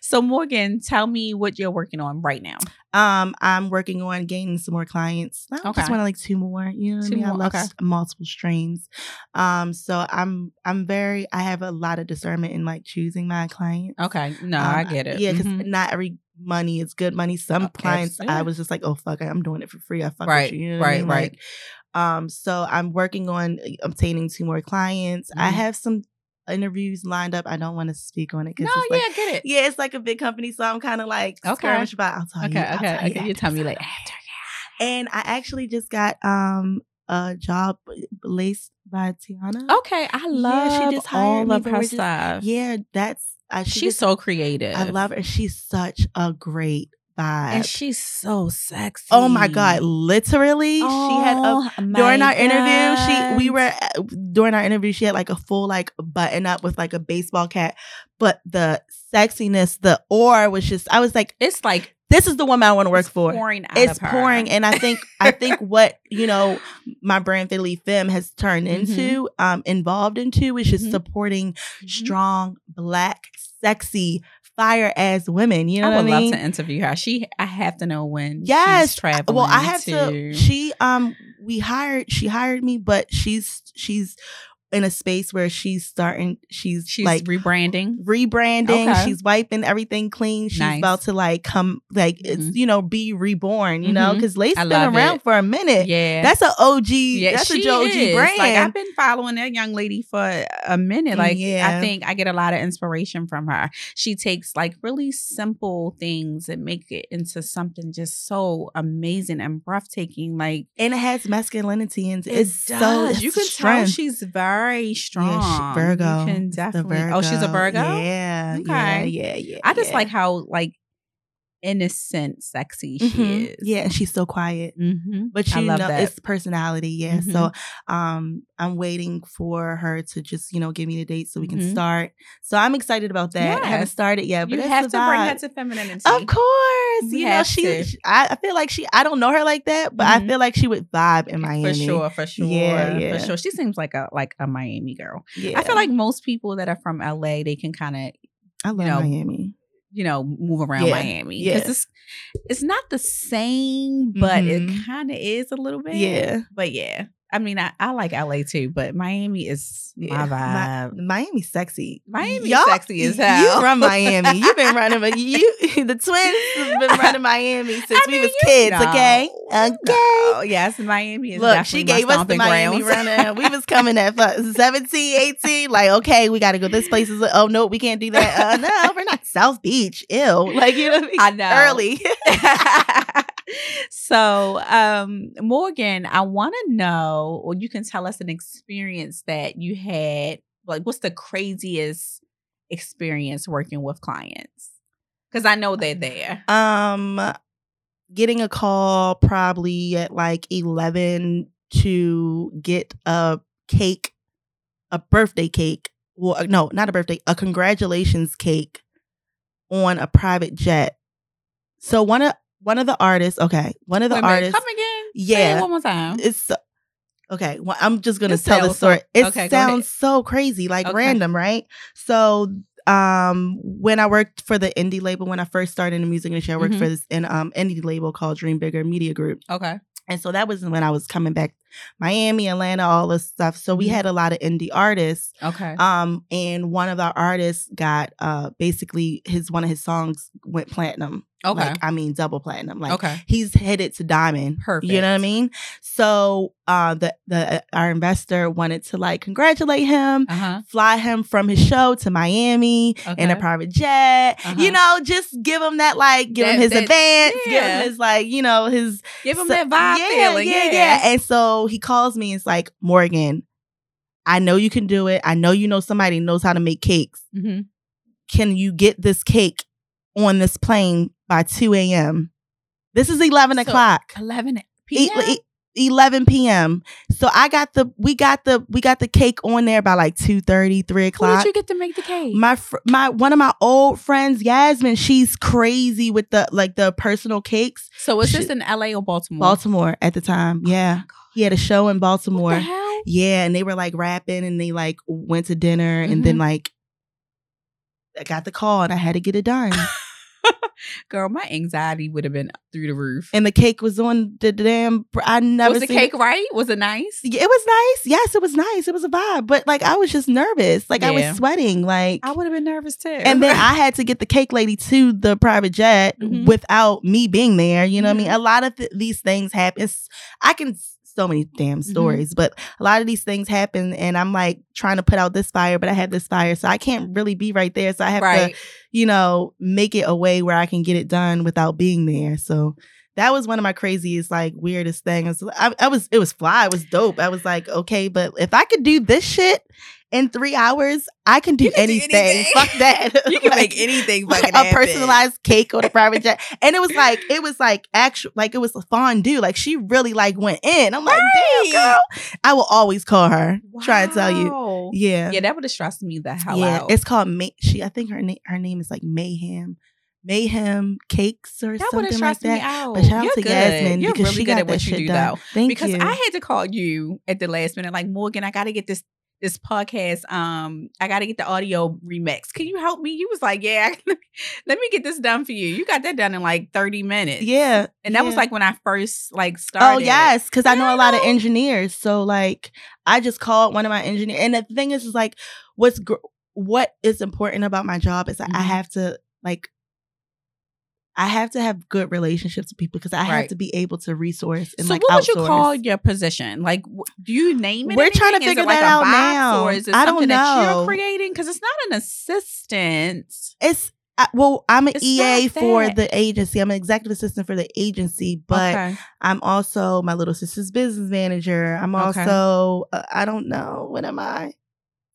[SPEAKER 3] so Morgan, tell me what you're working on right now.
[SPEAKER 2] Um, I'm working on gaining some more clients. I
[SPEAKER 3] Okay.
[SPEAKER 2] just want like two more. You know
[SPEAKER 3] Two
[SPEAKER 2] I mean? I love
[SPEAKER 3] okay.
[SPEAKER 2] multiple streams. Um, so I'm I'm very I have a lot of discernment in like choosing my clients.
[SPEAKER 3] Okay. No,
[SPEAKER 2] Um,
[SPEAKER 3] I get it.
[SPEAKER 2] Yeah, because
[SPEAKER 3] Mhm.
[SPEAKER 2] not every money is good money. Some
[SPEAKER 3] Uh,
[SPEAKER 2] clients
[SPEAKER 3] absolutely.
[SPEAKER 2] I was just like, oh fuck, I'm doing it for free. I fuck
[SPEAKER 3] Right,
[SPEAKER 2] with you. you know I
[SPEAKER 3] right,
[SPEAKER 2] mean?
[SPEAKER 3] right.
[SPEAKER 2] Like, um, so I'm working on uh, obtaining two more clients. I
[SPEAKER 3] Mhm.
[SPEAKER 2] have some interviews lined up. I don't want to speak on it
[SPEAKER 3] No,
[SPEAKER 2] because
[SPEAKER 3] yeah,
[SPEAKER 2] like
[SPEAKER 3] get it.
[SPEAKER 2] yeah, it's like a big company, so I'm kind of like
[SPEAKER 3] Okay.
[SPEAKER 2] skirmish about. I'll tell
[SPEAKER 3] Okay,
[SPEAKER 2] you. I'll
[SPEAKER 3] okay,
[SPEAKER 2] tell you
[SPEAKER 3] okay. You tell me
[SPEAKER 2] it's
[SPEAKER 3] like
[SPEAKER 2] done.
[SPEAKER 3] after.
[SPEAKER 2] And I actually just got um a job laced by Tiana.
[SPEAKER 3] Okay, I love
[SPEAKER 2] yeah, she just
[SPEAKER 3] all
[SPEAKER 2] me,
[SPEAKER 3] of her
[SPEAKER 2] just-
[SPEAKER 3] stuff.
[SPEAKER 2] yeah, that's I, she
[SPEAKER 3] she's
[SPEAKER 2] just-
[SPEAKER 3] so creative.
[SPEAKER 2] I love her. She's such a great vibe.
[SPEAKER 3] and she's so sexy.
[SPEAKER 2] oh my god, literally, she had a
[SPEAKER 3] Oh,
[SPEAKER 2] during our interview, she we were uh, during our interview, she had like a full like button up with like a baseball cap, but the sexiness, the aura was just. I was like,
[SPEAKER 3] It's like
[SPEAKER 2] this is the woman I want to work
[SPEAKER 3] it's
[SPEAKER 2] for.
[SPEAKER 3] Pouring out
[SPEAKER 2] It's
[SPEAKER 3] of her.
[SPEAKER 2] pouring, and I think I think what you know my brand Fatally Femme has turned
[SPEAKER 3] Mhm.
[SPEAKER 2] into, um, involved into, is just
[SPEAKER 3] Mhm.
[SPEAKER 2] supporting
[SPEAKER 3] Mhm.
[SPEAKER 2] strong, black, sexy, fire ass women. You know
[SPEAKER 3] I would
[SPEAKER 2] mean?
[SPEAKER 3] love to interview her. She, I have to know when.
[SPEAKER 2] Yes.
[SPEAKER 3] she's traveling.
[SPEAKER 2] well, I have
[SPEAKER 3] to.
[SPEAKER 2] to. She um, we hired. She hired me, but she's she's in a space where she's starting. She's,
[SPEAKER 3] she's
[SPEAKER 2] like
[SPEAKER 3] rebranding.
[SPEAKER 2] rebranding.
[SPEAKER 3] Okay.
[SPEAKER 2] She's wiping everything clean. She's
[SPEAKER 3] Nice.
[SPEAKER 2] about to like come like it's
[SPEAKER 3] Mhm.
[SPEAKER 2] you know be reborn. You know
[SPEAKER 3] Mhm.
[SPEAKER 2] because lace
[SPEAKER 3] has
[SPEAKER 2] been around
[SPEAKER 3] it.
[SPEAKER 2] for a minute.
[SPEAKER 3] Yeah,
[SPEAKER 2] That's an OG.
[SPEAKER 3] yeah,
[SPEAKER 2] that's a OG
[SPEAKER 3] is.
[SPEAKER 2] brand.
[SPEAKER 3] Like I've been following that young lady for a minute. Like
[SPEAKER 2] Yeah.
[SPEAKER 3] I think I get a lot of inspiration from her. She takes like really simple things and make it into something just so amazing and breathtaking. Like
[SPEAKER 2] and it has masculinity and
[SPEAKER 3] it
[SPEAKER 2] it's
[SPEAKER 3] does.
[SPEAKER 2] so it's
[SPEAKER 3] you can
[SPEAKER 2] strength.
[SPEAKER 3] tell she's very strong.
[SPEAKER 2] Yeah, Virgo.
[SPEAKER 3] You can definitely. Oh, she's a Virgo.
[SPEAKER 2] Yeah.
[SPEAKER 3] Okay.
[SPEAKER 2] Yeah. Yeah. Yeah.
[SPEAKER 3] I just
[SPEAKER 2] yeah.
[SPEAKER 3] like how like innocent, sexy she
[SPEAKER 2] Mhm.
[SPEAKER 3] is.
[SPEAKER 2] Yeah, and she's so quiet.
[SPEAKER 3] Mm-hmm.
[SPEAKER 2] But you know,
[SPEAKER 3] that.
[SPEAKER 2] it's personality. Yeah. So um I'm waiting for her to just, you know, give me the date so we can
[SPEAKER 3] Mhm.
[SPEAKER 2] start. So I'm excited about that. I haven't started yet, but
[SPEAKER 3] you have to bring her to femininity.
[SPEAKER 2] Of course.
[SPEAKER 3] We
[SPEAKER 2] you know, she, she- I, feel like she I don't know her like that, but I
[SPEAKER 3] Mhm.
[SPEAKER 2] feel like she would vibe in Miami.
[SPEAKER 3] For sure, for sure,
[SPEAKER 2] Yeah, yeah.
[SPEAKER 3] for sure. She seems like a like a Miami girl.
[SPEAKER 2] Yeah.
[SPEAKER 3] I feel like most people that are from LA, they can kind of
[SPEAKER 2] I love
[SPEAKER 3] know,
[SPEAKER 2] Miami.
[SPEAKER 3] You know move around
[SPEAKER 2] Yeah,
[SPEAKER 3] Miami
[SPEAKER 2] yeah.
[SPEAKER 3] it's it's not the same, but it
[SPEAKER 2] Mhm.
[SPEAKER 3] kind of is a little bit.
[SPEAKER 2] Yeah.
[SPEAKER 3] but yeah. I mean, I, I like LA too, but Miami is
[SPEAKER 2] Yeah.
[SPEAKER 3] my vibe.
[SPEAKER 2] Miami's sexy.
[SPEAKER 3] Miami sexy as
[SPEAKER 2] You
[SPEAKER 3] hell.
[SPEAKER 2] run Miami. You've been running, but you, the twins, have been running Miami since
[SPEAKER 3] I
[SPEAKER 2] we was kids.
[SPEAKER 3] know.
[SPEAKER 2] Okay, okay.
[SPEAKER 3] No, yes, Miami is
[SPEAKER 2] Look, she
[SPEAKER 3] my
[SPEAKER 2] gave us the Miami runner. We was coming at fu- 17, 18. Like, okay, we got to go. This place is. Oh no, we can't do that. Uh, no, we're not South Beach. Ew. Like you know, what I,
[SPEAKER 3] I know.
[SPEAKER 2] early.
[SPEAKER 3] So, um, Morgan, I want to know, or you can tell us an experience that you had. Like, what's the craziest experience working with clients? Because I know they're there.
[SPEAKER 2] um, getting a call probably at like eleven to get a cake, a birthday cake. Well, no, not a birthday, a congratulations cake on a private jet. So one of one of the artists, okay, one of the
[SPEAKER 3] Wait
[SPEAKER 2] artists,
[SPEAKER 3] come again. Say it
[SPEAKER 2] yeah,
[SPEAKER 3] one more time.
[SPEAKER 2] it's okay. Well, I'm just gonna tell the story.
[SPEAKER 3] so-
[SPEAKER 2] It
[SPEAKER 3] okay,
[SPEAKER 2] sounds so crazy, like
[SPEAKER 3] Okay.
[SPEAKER 2] random, right? So, um, when I worked for the indie label, when I first started in the music industry, I worked
[SPEAKER 3] Mhm.
[SPEAKER 2] for this in um indie label called Dream Bigger Media Group,
[SPEAKER 3] Okay.
[SPEAKER 2] and so that was when I was coming back, Miami, Atlanta, all this stuff. So we
[SPEAKER 3] Mhm.
[SPEAKER 2] had a lot of indie artists.
[SPEAKER 3] Okay.
[SPEAKER 2] Um, and one of our artists got uh basically his one of his songs went platinum.
[SPEAKER 3] Okay.
[SPEAKER 2] Like, I mean double platinum. Like
[SPEAKER 3] okay.
[SPEAKER 2] he's headed to diamond. Perfect. You know what I mean? So uh the the our investor wanted to like congratulate him,
[SPEAKER 3] Uh huh.
[SPEAKER 2] fly him from his show to Miami in a private jet.
[SPEAKER 3] Uh-huh.
[SPEAKER 2] You know, just give him that like give him his
[SPEAKER 3] that-
[SPEAKER 2] advance, give him his like, you know, his
[SPEAKER 3] Give him
[SPEAKER 2] so-
[SPEAKER 3] that vibe
[SPEAKER 2] yeah,
[SPEAKER 3] feeling.
[SPEAKER 2] Yeah, yeah. And so he calls me, it's like, Morgan, I know you can do it. I know you know somebody knows how to make cakes.
[SPEAKER 3] Mm-hmm.
[SPEAKER 2] Can you get this cake on this plane by 2 a.m.? This is 11
[SPEAKER 3] So,
[SPEAKER 2] o'clock.
[SPEAKER 3] 11
[SPEAKER 2] E-
[SPEAKER 3] p.m.
[SPEAKER 2] e- 11 p.m. So I got the we got the we got the cake on there by like 2 30, 3
[SPEAKER 3] Where
[SPEAKER 2] o'clock.
[SPEAKER 3] did you get to make the cake?
[SPEAKER 2] my fr- my one of my old friends, Yasmin, she's crazy with the like the personal cakes.
[SPEAKER 3] so is this in LA or Baltimore?
[SPEAKER 2] Baltimore at the time. Yeah. He had a show in Baltimore. Yeah, and they were like rapping and they like went to dinner and
[SPEAKER 3] Mm-hmm.
[SPEAKER 2] then like I got the call and I had to get it done.
[SPEAKER 3] Girl, my anxiety would have been through the roof.
[SPEAKER 2] and the cake was on the damn. I never
[SPEAKER 3] was the cake
[SPEAKER 2] It.
[SPEAKER 3] right? Was it nice?
[SPEAKER 2] Yeah, It was nice. Yes, it was nice. It was a vibe. But like, I was just nervous. Like, I was sweating. Like,
[SPEAKER 3] I would have been nervous too.
[SPEAKER 2] and then I had to get the cake lady to the private jet
[SPEAKER 3] Mhm.
[SPEAKER 2] without me being there. You know what I mean?
[SPEAKER 3] Mhm.
[SPEAKER 2] A lot of th- these things happen. It's- I can so many damn
[SPEAKER 3] Mm-hmm.
[SPEAKER 2] stories, but a lot of these things happen, and I'm like trying to put out this fire, but I have this fire, so I can't really be right there. So I have
[SPEAKER 3] right.
[SPEAKER 2] to, you know, make it a way where I can get it done without being there. So. That was one of my craziest, like weirdest things. I, I was, it was fly, it was dope. I was like, okay, but if I could do this shit in three hours, I can do
[SPEAKER 3] can do
[SPEAKER 2] anything.
[SPEAKER 3] anything.
[SPEAKER 2] Fuck that.
[SPEAKER 3] You can
[SPEAKER 2] Like,
[SPEAKER 3] make anything
[SPEAKER 2] like
[SPEAKER 3] fucking
[SPEAKER 2] a
[SPEAKER 3] happen.
[SPEAKER 2] personalized cake or a private jet. And it was like, it was like actual, like it was a fondue. Like she really like went in. I'm like,
[SPEAKER 3] Right.
[SPEAKER 2] damn girl. I will always call her. Try to tell you.
[SPEAKER 3] Wow.
[SPEAKER 2] Yeah.
[SPEAKER 3] Yeah, that would have stressed me the hell
[SPEAKER 2] yeah.
[SPEAKER 3] out.
[SPEAKER 2] It's called May. She, I think her name, her name is like Mayhem, Mayhem Cakes or
[SPEAKER 3] that
[SPEAKER 2] something like
[SPEAKER 3] stressed me
[SPEAKER 2] that.
[SPEAKER 3] out.
[SPEAKER 2] But shout out
[SPEAKER 3] You're
[SPEAKER 2] to
[SPEAKER 3] good.
[SPEAKER 2] Yasmin
[SPEAKER 3] You're
[SPEAKER 2] because
[SPEAKER 3] really
[SPEAKER 2] she
[SPEAKER 3] good
[SPEAKER 2] got
[SPEAKER 3] at
[SPEAKER 2] that
[SPEAKER 3] what you
[SPEAKER 2] shit
[SPEAKER 3] do,
[SPEAKER 2] done.
[SPEAKER 3] though.
[SPEAKER 2] Thank
[SPEAKER 3] because
[SPEAKER 2] you.
[SPEAKER 3] I had to call you at the last minute, like Morgan, I got to get this this podcast. Um, I got to get the audio remix. Can you help me? You was like, yeah, let me get this done for you. You got that done in like thirty minutes.
[SPEAKER 2] yeah.
[SPEAKER 3] and that was like when I first like started.
[SPEAKER 2] Oh yes, because I know a lot of engineers. So like, I just called one of my engineers, and the thing is, is like, what's gr- what is important about my job is that I
[SPEAKER 3] Mhm.
[SPEAKER 2] have to like, I have to have good relationships with people because I have to be able to resource and
[SPEAKER 3] so
[SPEAKER 2] like
[SPEAKER 3] what would you call your position? Like, do you name it?
[SPEAKER 2] We're trying to
[SPEAKER 3] anything? Is it
[SPEAKER 2] figure that out now.
[SPEAKER 3] or is it
[SPEAKER 2] I don't
[SPEAKER 3] something that you're creating? Because it's not an assistant.
[SPEAKER 2] It's I, well, I'm an
[SPEAKER 3] It's
[SPEAKER 2] EA for the agency. I'm an executive assistant for the agency, but
[SPEAKER 3] okay.
[SPEAKER 2] I'm also my little sister's business manager. I'm
[SPEAKER 3] Okay.
[SPEAKER 2] also uh, I don't know what am I,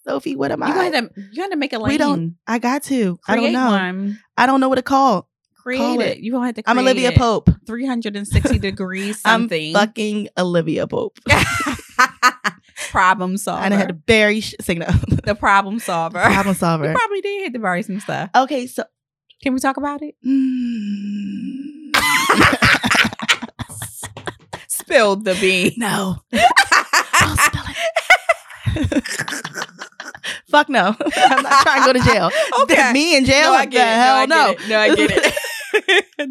[SPEAKER 2] Sophie? What am
[SPEAKER 3] you
[SPEAKER 2] I?
[SPEAKER 3] got to you got to make a lane.
[SPEAKER 2] We don't- I got to. I don't know.
[SPEAKER 3] One.
[SPEAKER 2] I don't know what to call.
[SPEAKER 3] Create
[SPEAKER 2] Call
[SPEAKER 3] it.
[SPEAKER 2] it.
[SPEAKER 3] You gonna have to.
[SPEAKER 2] I'm Olivia
[SPEAKER 3] it.
[SPEAKER 2] Pope.
[SPEAKER 3] 360 degrees
[SPEAKER 2] I'm
[SPEAKER 3] something.
[SPEAKER 2] fucking Olivia Pope.
[SPEAKER 3] problem solver.
[SPEAKER 2] And I had to bury sh- sing that.
[SPEAKER 3] the problem solver.
[SPEAKER 2] problem
[SPEAKER 3] You
[SPEAKER 2] solver.
[SPEAKER 3] probably did hit to bury some stuff.
[SPEAKER 2] Okay, so
[SPEAKER 3] Can we talk about it?
[SPEAKER 2] mm,
[SPEAKER 3] Spilled the bean.
[SPEAKER 2] no. Don't spill it. Fuck no. I'm not trying to go to jail.
[SPEAKER 3] Okay.
[SPEAKER 2] Me in jail?
[SPEAKER 3] No, I
[SPEAKER 2] the
[SPEAKER 3] get
[SPEAKER 2] hell
[SPEAKER 3] it. No, it. No, I get it.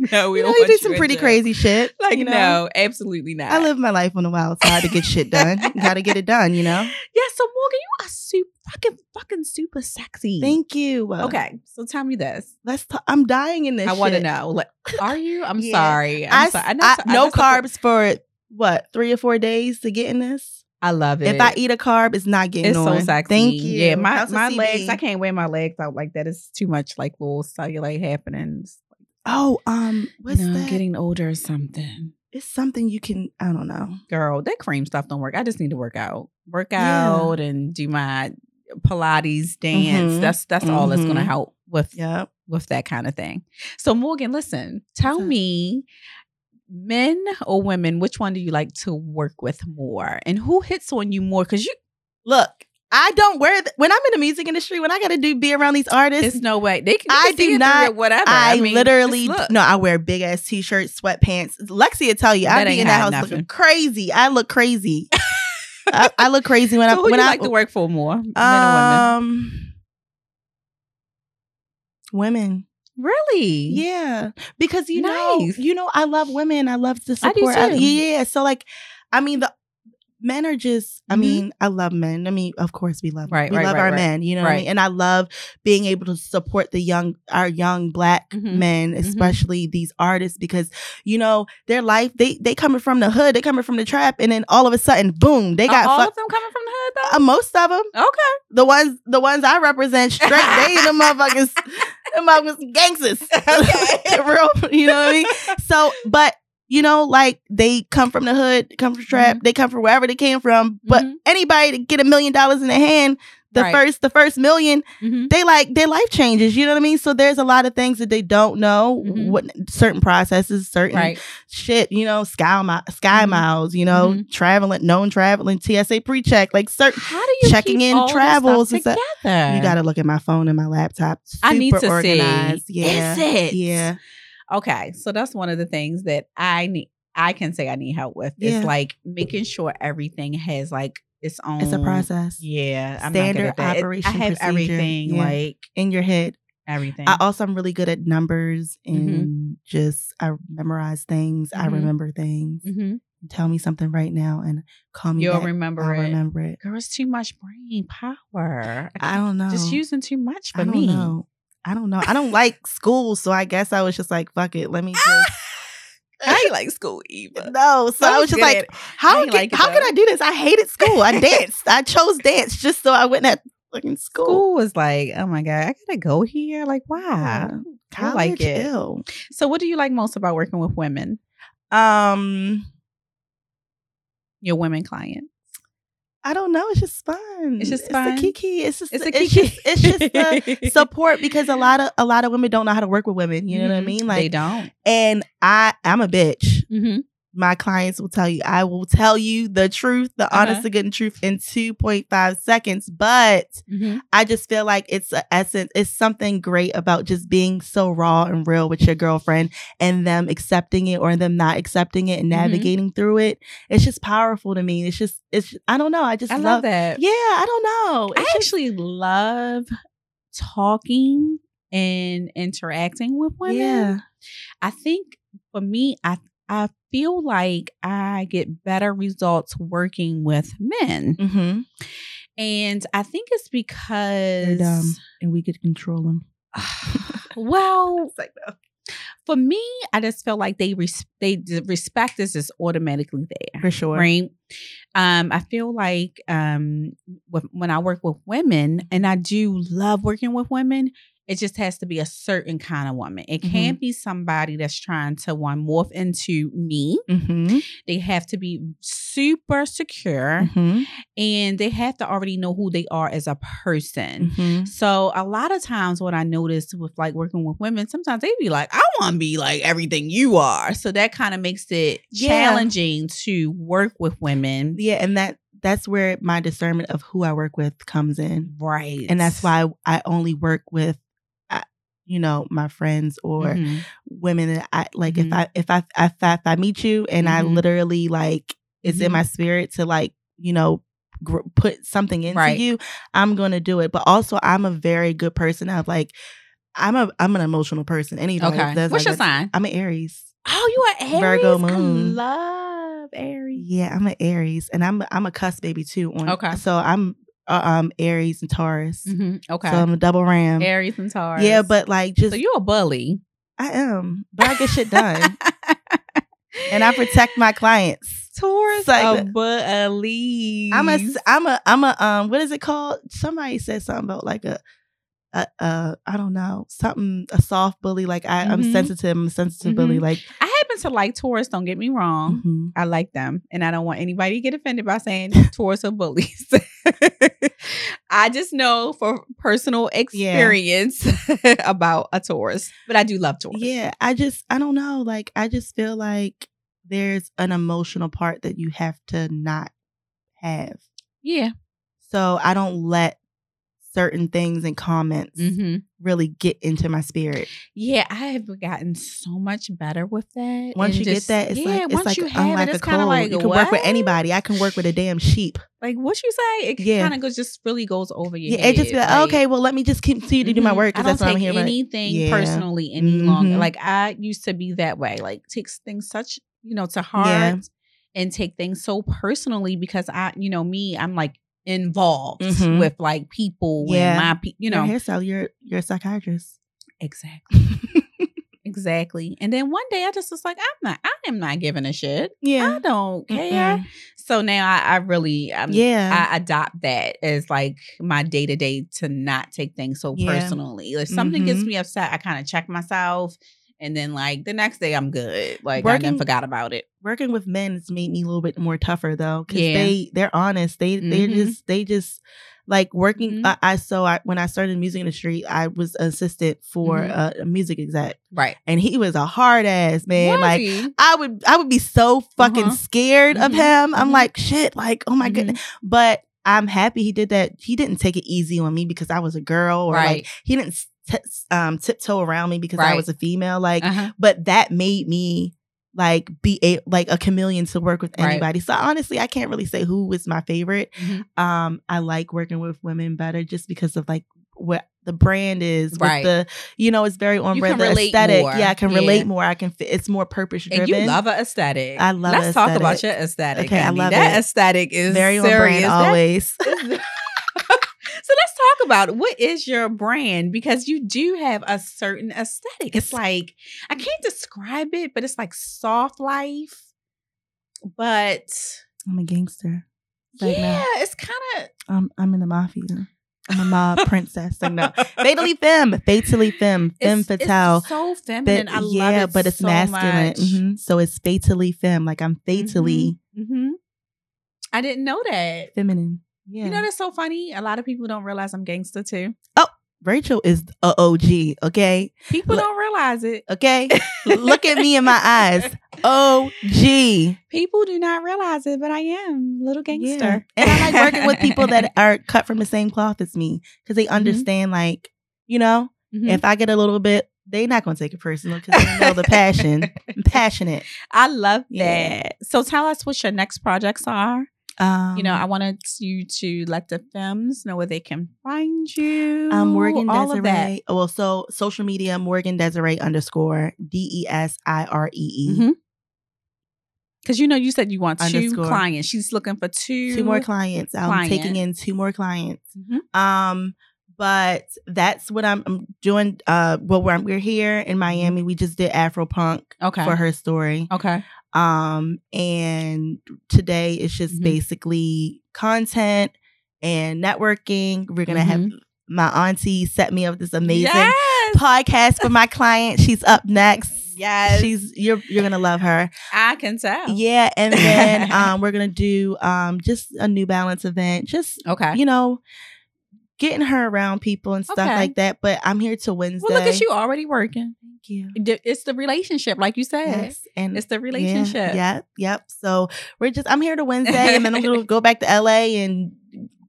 [SPEAKER 3] no, we
[SPEAKER 2] you know,
[SPEAKER 3] don't
[SPEAKER 2] you do some pretty crazy shit.
[SPEAKER 3] Like
[SPEAKER 2] you know?
[SPEAKER 3] no, absolutely not.
[SPEAKER 2] I live my life on the wild side to get shit done. Got to get it done, you know.
[SPEAKER 3] Yeah, so Morgan, you are super fucking fucking super sexy.
[SPEAKER 2] Thank you.
[SPEAKER 3] Okay, so tell me this.
[SPEAKER 2] let's. Talk. I'm dying in this.
[SPEAKER 3] I want to know. Like, are you? I'm
[SPEAKER 2] Yeah.
[SPEAKER 3] sorry. I'm
[SPEAKER 2] I,
[SPEAKER 3] sorry.
[SPEAKER 2] I,
[SPEAKER 3] know- I
[SPEAKER 2] no
[SPEAKER 3] know some-
[SPEAKER 2] carbs for what three or four days to get in this.
[SPEAKER 3] I love it.
[SPEAKER 2] If I eat a carb, it's not getting
[SPEAKER 3] it's
[SPEAKER 2] on.
[SPEAKER 3] so sexy.
[SPEAKER 2] Thank you.
[SPEAKER 3] Yeah, my my legs. I can't wear my legs out like that. It's too much like little cellulite happenings.
[SPEAKER 2] Oh, um, what's
[SPEAKER 3] know,
[SPEAKER 2] that?
[SPEAKER 3] getting older or something.
[SPEAKER 2] it's something you can. I don't know.
[SPEAKER 3] Girl, that cream stuff don't work. I just need to work out, work
[SPEAKER 2] Yeah.
[SPEAKER 3] out, and do my Pilates dance.
[SPEAKER 2] Mhm.
[SPEAKER 3] That's that's all that's going to
[SPEAKER 2] Mhm.
[SPEAKER 3] help with
[SPEAKER 2] Yep.
[SPEAKER 3] with that kind of thing. So Morgan, listen, tell me, men or women, which one do you like to work with more, and who hits on you more? Because you,
[SPEAKER 2] Look, I don't wear th- when I'm in the music industry. When I got to do be around these artists,
[SPEAKER 3] it's no way they can.
[SPEAKER 2] I
[SPEAKER 3] you can see
[SPEAKER 2] do not-
[SPEAKER 3] Whatever.
[SPEAKER 2] I,
[SPEAKER 3] mean,
[SPEAKER 2] literally no. I wear big ass t-shirts, sweatpants. Lexi will tell you, I be in that house
[SPEAKER 3] nothing.
[SPEAKER 2] looking crazy. I look crazy. I, I look crazy when
[SPEAKER 3] So
[SPEAKER 2] I when
[SPEAKER 3] you
[SPEAKER 2] I
[SPEAKER 3] like to work for more, men
[SPEAKER 2] um women.
[SPEAKER 3] women? Really?
[SPEAKER 2] Yeah, because you know, you know, I love women. I love to
[SPEAKER 3] I do
[SPEAKER 2] support.
[SPEAKER 3] too.
[SPEAKER 2] yeah, so like, I mean, the men are just. I
[SPEAKER 3] Mhm.
[SPEAKER 2] mean, I love men. I mean, of course, we love
[SPEAKER 3] Right,
[SPEAKER 2] we
[SPEAKER 3] right,
[SPEAKER 2] love
[SPEAKER 3] right,
[SPEAKER 2] our
[SPEAKER 3] right.
[SPEAKER 2] men. You know what I mean? And I love being able to support the young, our young black
[SPEAKER 3] Mhm.
[SPEAKER 2] men, especially these artists, because you know their life. They they coming from the hood. They coming from the trap, and then all of a sudden, boom, they got
[SPEAKER 3] all
[SPEAKER 2] fuck-
[SPEAKER 3] of them coming from the hood though.
[SPEAKER 2] uh, most of them.
[SPEAKER 3] okay.
[SPEAKER 2] The ones, the ones I represent, straight they the motherfuckers, the motherfuckers gangsters.
[SPEAKER 3] Okay.
[SPEAKER 2] Real, you know what I mean? So, but you know, like they come from the hood, come from trap, they come from wherever they came from. But
[SPEAKER 3] Mhm.
[SPEAKER 2] anybody to get a million dollars in their hand, the
[SPEAKER 3] Right.
[SPEAKER 2] first, the first million,
[SPEAKER 3] Mhm.
[SPEAKER 2] they like their life changes. You know what I mean? So there's a lot of things that they don't know,
[SPEAKER 3] Mhm.
[SPEAKER 2] what certain processes, certain
[SPEAKER 3] Right.
[SPEAKER 2] shit. You know, sky mi- sky
[SPEAKER 3] Mhm.
[SPEAKER 2] miles. You know,
[SPEAKER 3] Mhm.
[SPEAKER 2] traveling, known traveling, TSA pre-check, like certain.
[SPEAKER 3] How do you
[SPEAKER 2] checking
[SPEAKER 3] keep
[SPEAKER 2] in travels and stuff? You got to look at my phone and my laptop. Super
[SPEAKER 3] I need to see.
[SPEAKER 2] organized. Yeah.
[SPEAKER 3] Is it?
[SPEAKER 2] Yeah.
[SPEAKER 3] Okay, so that's one of the things that I need. I can say I need help with.
[SPEAKER 2] Yeah.
[SPEAKER 3] It's like making sure everything has like its own.
[SPEAKER 2] It's a process.
[SPEAKER 3] Yeah, I'm
[SPEAKER 2] Standard
[SPEAKER 3] not good at that. It- I have
[SPEAKER 2] procedure.
[SPEAKER 3] everything
[SPEAKER 2] Yeah.
[SPEAKER 3] like
[SPEAKER 2] in your head.
[SPEAKER 3] Everything.
[SPEAKER 2] I also am really good at numbers and
[SPEAKER 3] Mm-hmm.
[SPEAKER 2] just I memorize things. I
[SPEAKER 3] Mhm.
[SPEAKER 2] remember things.
[SPEAKER 3] Mhm.
[SPEAKER 2] Tell me something right now and call me
[SPEAKER 3] You'll
[SPEAKER 2] back.
[SPEAKER 3] remember
[SPEAKER 2] I'll
[SPEAKER 3] it.
[SPEAKER 2] remember it.
[SPEAKER 3] Girl, it's too much brain power.
[SPEAKER 2] I don't know.
[SPEAKER 3] Just using too much for
[SPEAKER 2] I don't
[SPEAKER 3] me.
[SPEAKER 2] know. I don't know. I don't like school, so I guess I was just like, fuck it. Let me just
[SPEAKER 3] I ain't like school either.
[SPEAKER 2] No. So I was just like, how can,
[SPEAKER 3] like
[SPEAKER 2] how can. I do this? I hated school. I danced. I chose dance just so I wouldn't have fucking school.
[SPEAKER 3] school was like, oh my god, I gotta go here. Like, why?
[SPEAKER 2] Yeah.
[SPEAKER 3] I like it.
[SPEAKER 2] ew.
[SPEAKER 3] So, what do you like most about working with women?
[SPEAKER 2] Um,
[SPEAKER 3] Your women clients.
[SPEAKER 2] I don't know. It's just fun.
[SPEAKER 3] It's just
[SPEAKER 2] It's
[SPEAKER 3] fun?
[SPEAKER 2] the kiki. It's just
[SPEAKER 3] It's a
[SPEAKER 2] it's just it's just the support because a lot of a lot of women don't know how to work with women. You know what I mean? Like they
[SPEAKER 3] don't.
[SPEAKER 2] and I I'm a bitch.
[SPEAKER 3] Mm-hmm.
[SPEAKER 2] My clients will tell you. I will tell you the truth, the
[SPEAKER 3] Uh-huh.
[SPEAKER 2] honest to good truth in two point five seconds. But
[SPEAKER 3] Mm-hmm.
[SPEAKER 2] I just feel like it's a essence. It's something great about just being so raw and real with your girlfriend and them accepting it or them not accepting it and
[SPEAKER 3] Mhm.
[SPEAKER 2] navigating through it. It's just powerful to me. It's just it's I don't know. I just
[SPEAKER 3] I love that.
[SPEAKER 2] Yeah, I don't know.
[SPEAKER 3] I
[SPEAKER 2] just-
[SPEAKER 3] actually love talking and interacting with women.
[SPEAKER 2] Yeah.
[SPEAKER 3] I think for me, I I feel like I get better results working with men.
[SPEAKER 2] Mm-hmm.
[SPEAKER 3] And I think it's because
[SPEAKER 2] dumb and we could control them.
[SPEAKER 3] well,
[SPEAKER 2] like no.
[SPEAKER 3] for me, I just feel like they res- they the respect is just automatically there.
[SPEAKER 2] For sure.
[SPEAKER 3] Right. Um, I feel like um with, when I work with women, and I do love working with women, it just has to be a certain kind of woman. It
[SPEAKER 2] Mhm.
[SPEAKER 3] can't be somebody that's trying to one morph into me.
[SPEAKER 2] Mm-hmm.
[SPEAKER 3] They have to be super secure
[SPEAKER 2] Mm-hmm.
[SPEAKER 3] and they have to already know who they are as a person.
[SPEAKER 2] Mm-hmm.
[SPEAKER 3] So a lot of times what I notice with like working with women, sometimes they be like, I want to be like everything you are. So that kind of makes it
[SPEAKER 2] Yeah.
[SPEAKER 3] challenging to work with women.
[SPEAKER 2] Yeah, and that that's where my discernment of who I work with comes in.
[SPEAKER 3] Right.
[SPEAKER 2] and that's why I only work with, you know, my friends or
[SPEAKER 3] Mhm.
[SPEAKER 2] women that I like.
[SPEAKER 3] Mhm.
[SPEAKER 2] If I if I if I, if I meet you and I
[SPEAKER 3] Mhm.
[SPEAKER 2] literally like it's in
[SPEAKER 3] Mhm.
[SPEAKER 2] my spirit to like you know gr- put something into
[SPEAKER 3] Right.
[SPEAKER 2] you, I'm gonna do it. But also, I'm a very good person of like. I'm a I'm an emotional person. Anybody
[SPEAKER 3] Okay. What's
[SPEAKER 2] like,
[SPEAKER 3] your sign?
[SPEAKER 2] I'm an Aries.
[SPEAKER 3] Oh, you are Aries.
[SPEAKER 2] Virgo
[SPEAKER 3] I
[SPEAKER 2] moon.
[SPEAKER 3] love Aries.
[SPEAKER 2] Yeah, I'm an Aries, and I'm I'm a cuss baby too. On,
[SPEAKER 3] Okay.
[SPEAKER 2] so I'm uh, um Aries and Taurus.
[SPEAKER 3] Mhm. Okay.
[SPEAKER 2] So I'm a double ram.
[SPEAKER 3] Aries and Taurus.
[SPEAKER 2] Yeah, but like just
[SPEAKER 3] so you're a bully.
[SPEAKER 2] I am, but I get shit done, and I protect my clients.
[SPEAKER 3] Taurus
[SPEAKER 2] like
[SPEAKER 3] a bully.
[SPEAKER 2] I'm a I'm a I'm a um what is it called? Somebody said something about like a. A, a, I don't know something a soft bully like I, I'm
[SPEAKER 3] Mhm.
[SPEAKER 2] sensitive I'm a sensitive bully
[SPEAKER 3] Mhm.
[SPEAKER 2] like
[SPEAKER 3] I happen to like Taurus. Don't get me wrong.
[SPEAKER 2] mhm.
[SPEAKER 3] I like them, and I don't want anybody to get offended by saying Taurus are bullies. I just know for personal experience about a Taurus, but I do love Taurus.
[SPEAKER 2] yeah I just I don't know like I just feel like there's an emotional part that you have to not have
[SPEAKER 3] yeah.
[SPEAKER 2] so I don't let certain things and comments
[SPEAKER 3] hmm
[SPEAKER 2] really get into my spirit
[SPEAKER 3] Yeah, I have gotten so much better with that.
[SPEAKER 2] once you
[SPEAKER 3] just-
[SPEAKER 2] get that it's
[SPEAKER 3] yeah,
[SPEAKER 2] like it's
[SPEAKER 3] once
[SPEAKER 2] like
[SPEAKER 3] you
[SPEAKER 2] unlike
[SPEAKER 3] it,
[SPEAKER 2] a
[SPEAKER 3] it's
[SPEAKER 2] cold
[SPEAKER 3] like
[SPEAKER 2] you can work with anybody I can work with a damn sheep
[SPEAKER 3] Like what you say, it
[SPEAKER 2] Yeah.
[SPEAKER 3] kind of goes just really goes over your
[SPEAKER 2] yeah
[SPEAKER 3] head.
[SPEAKER 2] it just be like, okay well let me just continue to do my
[SPEAKER 3] Mhm.
[SPEAKER 2] work
[SPEAKER 3] I
[SPEAKER 2] because
[SPEAKER 3] don't
[SPEAKER 2] that's what I'm here
[SPEAKER 3] anything
[SPEAKER 2] Yeah.
[SPEAKER 3] personally any longer.
[SPEAKER 2] Mhm.
[SPEAKER 3] Like I used to be that way. Like takes things such you know to heart
[SPEAKER 2] Yeah.
[SPEAKER 3] and take things so personally because I you know me I'm like involved
[SPEAKER 2] Mhm.
[SPEAKER 3] with like people
[SPEAKER 2] Yeah.
[SPEAKER 3] my pe- you know
[SPEAKER 2] your hairstyle you're you're a psychiatrist
[SPEAKER 3] exactly exactly. And then one day I just was like I'm not I am not giving a shit.
[SPEAKER 2] yeah
[SPEAKER 3] I don't care. So now I, I really um,
[SPEAKER 2] yeah
[SPEAKER 3] I adopt that as like my day to day to not take things so
[SPEAKER 2] Yeah.
[SPEAKER 3] personally. If something gets
[SPEAKER 2] Mhm.
[SPEAKER 3] me upset, I kind of check myself, and then like the next day I'm good. Like I
[SPEAKER 2] Working-
[SPEAKER 3] then forgot about it.
[SPEAKER 2] working with men has made me a little bit more tougher though because
[SPEAKER 3] Yeah.
[SPEAKER 2] they they're honest they they
[SPEAKER 3] Mhm.
[SPEAKER 2] just they just like working
[SPEAKER 3] Mhm.
[SPEAKER 2] I, I so I when I started in the music industry I was assistant for
[SPEAKER 3] Mhm.
[SPEAKER 2] a, a music exec
[SPEAKER 3] Right,
[SPEAKER 2] and he was a hard ass man like? I would I would be so fucking
[SPEAKER 3] Uh-huh.
[SPEAKER 2] scared of
[SPEAKER 3] Mhm.
[SPEAKER 2] him I'm
[SPEAKER 3] Mhm.
[SPEAKER 2] like shit like oh my
[SPEAKER 3] Mhm.
[SPEAKER 2] goodness but I'm happy he did that he didn't take it easy on me because I was a girl or
[SPEAKER 3] Right.
[SPEAKER 2] like he didn't t- um tiptoe around me because I was a female like
[SPEAKER 3] Uh-huh.
[SPEAKER 2] but that made me like be a like a chameleon to work with
[SPEAKER 3] Right.
[SPEAKER 2] anybody. So honestly, I can't really say who was my favorite.
[SPEAKER 3] Mhm.
[SPEAKER 2] Um, I like working with women better just because of like what the brand is, with
[SPEAKER 3] Right.
[SPEAKER 2] the you know, it's very on brand. The aesthetic,
[SPEAKER 3] more.
[SPEAKER 2] yeah, I can
[SPEAKER 3] Yeah.
[SPEAKER 2] relate more. I can. Fit, it's more purpose driven.
[SPEAKER 3] You love an aesthetic.
[SPEAKER 2] I love
[SPEAKER 3] Let's talk about
[SPEAKER 2] aesthetic.
[SPEAKER 3] your aesthetic.
[SPEAKER 2] Okay, I love
[SPEAKER 3] that
[SPEAKER 2] it.
[SPEAKER 3] aesthetic is
[SPEAKER 2] very on brand always.
[SPEAKER 3] so let's talk about it. what is your brand because you do have a certain aesthetic. It's like I can't describe it, but it's like soft life. But
[SPEAKER 2] I'm a gangster. No.
[SPEAKER 3] yeah, it's kind of
[SPEAKER 2] I'm I'm in the mafia. I'm a mob princess. Like no, fatally femme, fatally femme, femme
[SPEAKER 3] it's,
[SPEAKER 2] fatale.
[SPEAKER 3] It's so feminine.
[SPEAKER 2] But
[SPEAKER 3] I love
[SPEAKER 2] yeah,
[SPEAKER 3] it
[SPEAKER 2] but it's
[SPEAKER 3] so
[SPEAKER 2] masculine.
[SPEAKER 3] much.
[SPEAKER 2] Mhm. So it's fatally femme. Like I'm fatally
[SPEAKER 3] Mhm. I didn't know that.
[SPEAKER 2] feminine. Yeah.
[SPEAKER 3] You know that's so funny. A lot of people don't realize I'm gangster too.
[SPEAKER 2] Oh, Rachel is a OG. Okay.
[SPEAKER 3] People
[SPEAKER 2] Look-
[SPEAKER 3] don't realize it.
[SPEAKER 2] Okay. Look at me in my eyes. OG.
[SPEAKER 3] People do not realize it, but I am a little
[SPEAKER 2] Yeah.
[SPEAKER 3] gangster.
[SPEAKER 2] And I like working with people that are cut from the same cloth as me because
[SPEAKER 3] Mm-hmm.
[SPEAKER 2] they understand, like, you know,
[SPEAKER 3] Mhm.
[SPEAKER 2] if I get a little bit, they're not going to take it personal because they know the passion. I'm passionate.
[SPEAKER 3] I love
[SPEAKER 2] Yeah.
[SPEAKER 3] that. So tell us what your next projects are.
[SPEAKER 2] Um,
[SPEAKER 3] you know, I wanted you to let the femmes know where they can find you.
[SPEAKER 2] um, Morgan
[SPEAKER 3] all.
[SPEAKER 2] Desiree. Well, so social media, Morgan Desiree underscore D E S I R E E.
[SPEAKER 3] Because you know, you said you want two
[SPEAKER 2] Underscore.
[SPEAKER 3] clients. She's looking for two.
[SPEAKER 2] Two more clients. I'm taking in two more clients.
[SPEAKER 3] Mhm.
[SPEAKER 2] Um, but that's what I'm, I'm doing. Uh, well, we're, we're here in Miami. We just did Afro Punk
[SPEAKER 3] Okay.
[SPEAKER 2] for her story.
[SPEAKER 3] Okay.
[SPEAKER 2] Um, and today it's just
[SPEAKER 3] Mhm.
[SPEAKER 2] basically content and networking. We're gonna have my auntie set me up this amazing
[SPEAKER 3] Yes.
[SPEAKER 2] podcast for my client. She's up next.
[SPEAKER 3] Yes.
[SPEAKER 2] She's you're you're gonna love her.
[SPEAKER 3] I can tell.
[SPEAKER 2] Yeah, and then um we're gonna do um just a New Balance event. Just
[SPEAKER 3] Okay.
[SPEAKER 2] you know, getting her around people and stuff
[SPEAKER 3] Okay.
[SPEAKER 2] like that. But I'm here to Wednesday.
[SPEAKER 3] well, look at you already working.
[SPEAKER 2] Thank you.
[SPEAKER 3] It's the relationship, like you said.
[SPEAKER 2] Yes, and
[SPEAKER 3] It's the relationship.
[SPEAKER 2] Yeah, yep, yep. So we're just I'm here to Wednesday, and then I'm gonna go back to LA and